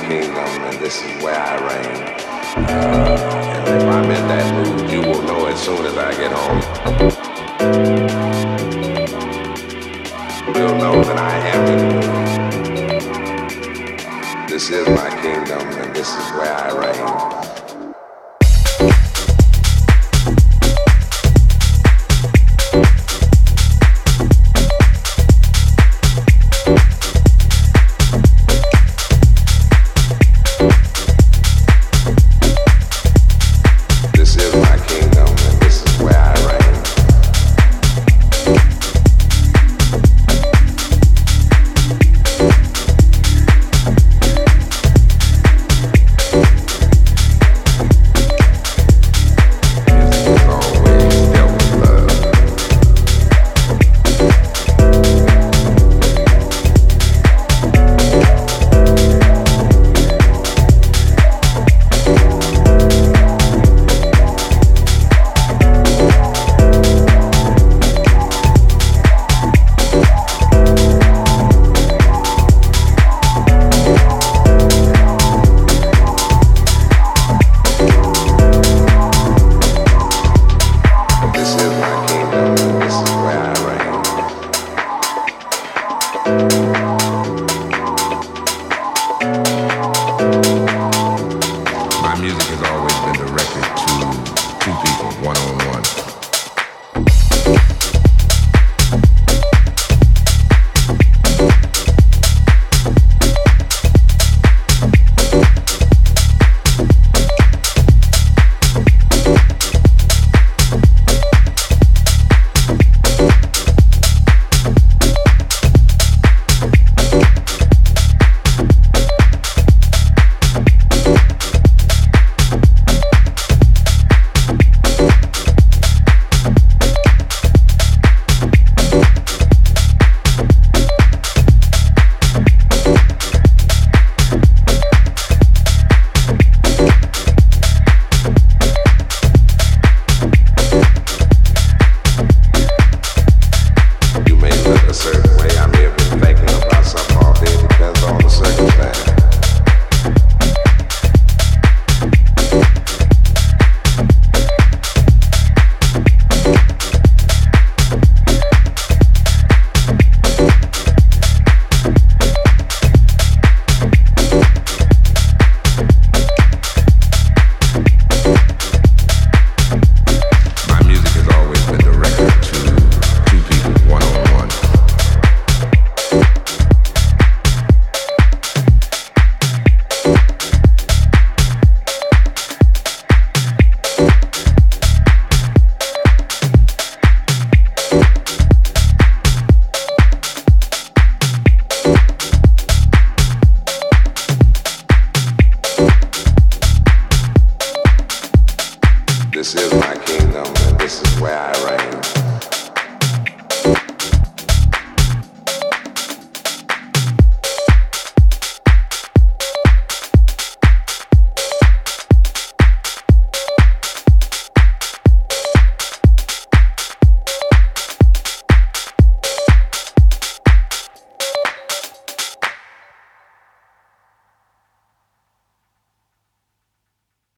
kingdom and this is where I reign. Uh, and if I'm in that mood, you will know as soon as I get home. You'll know that I am in the mood. This is my kingdom and this is where I reign.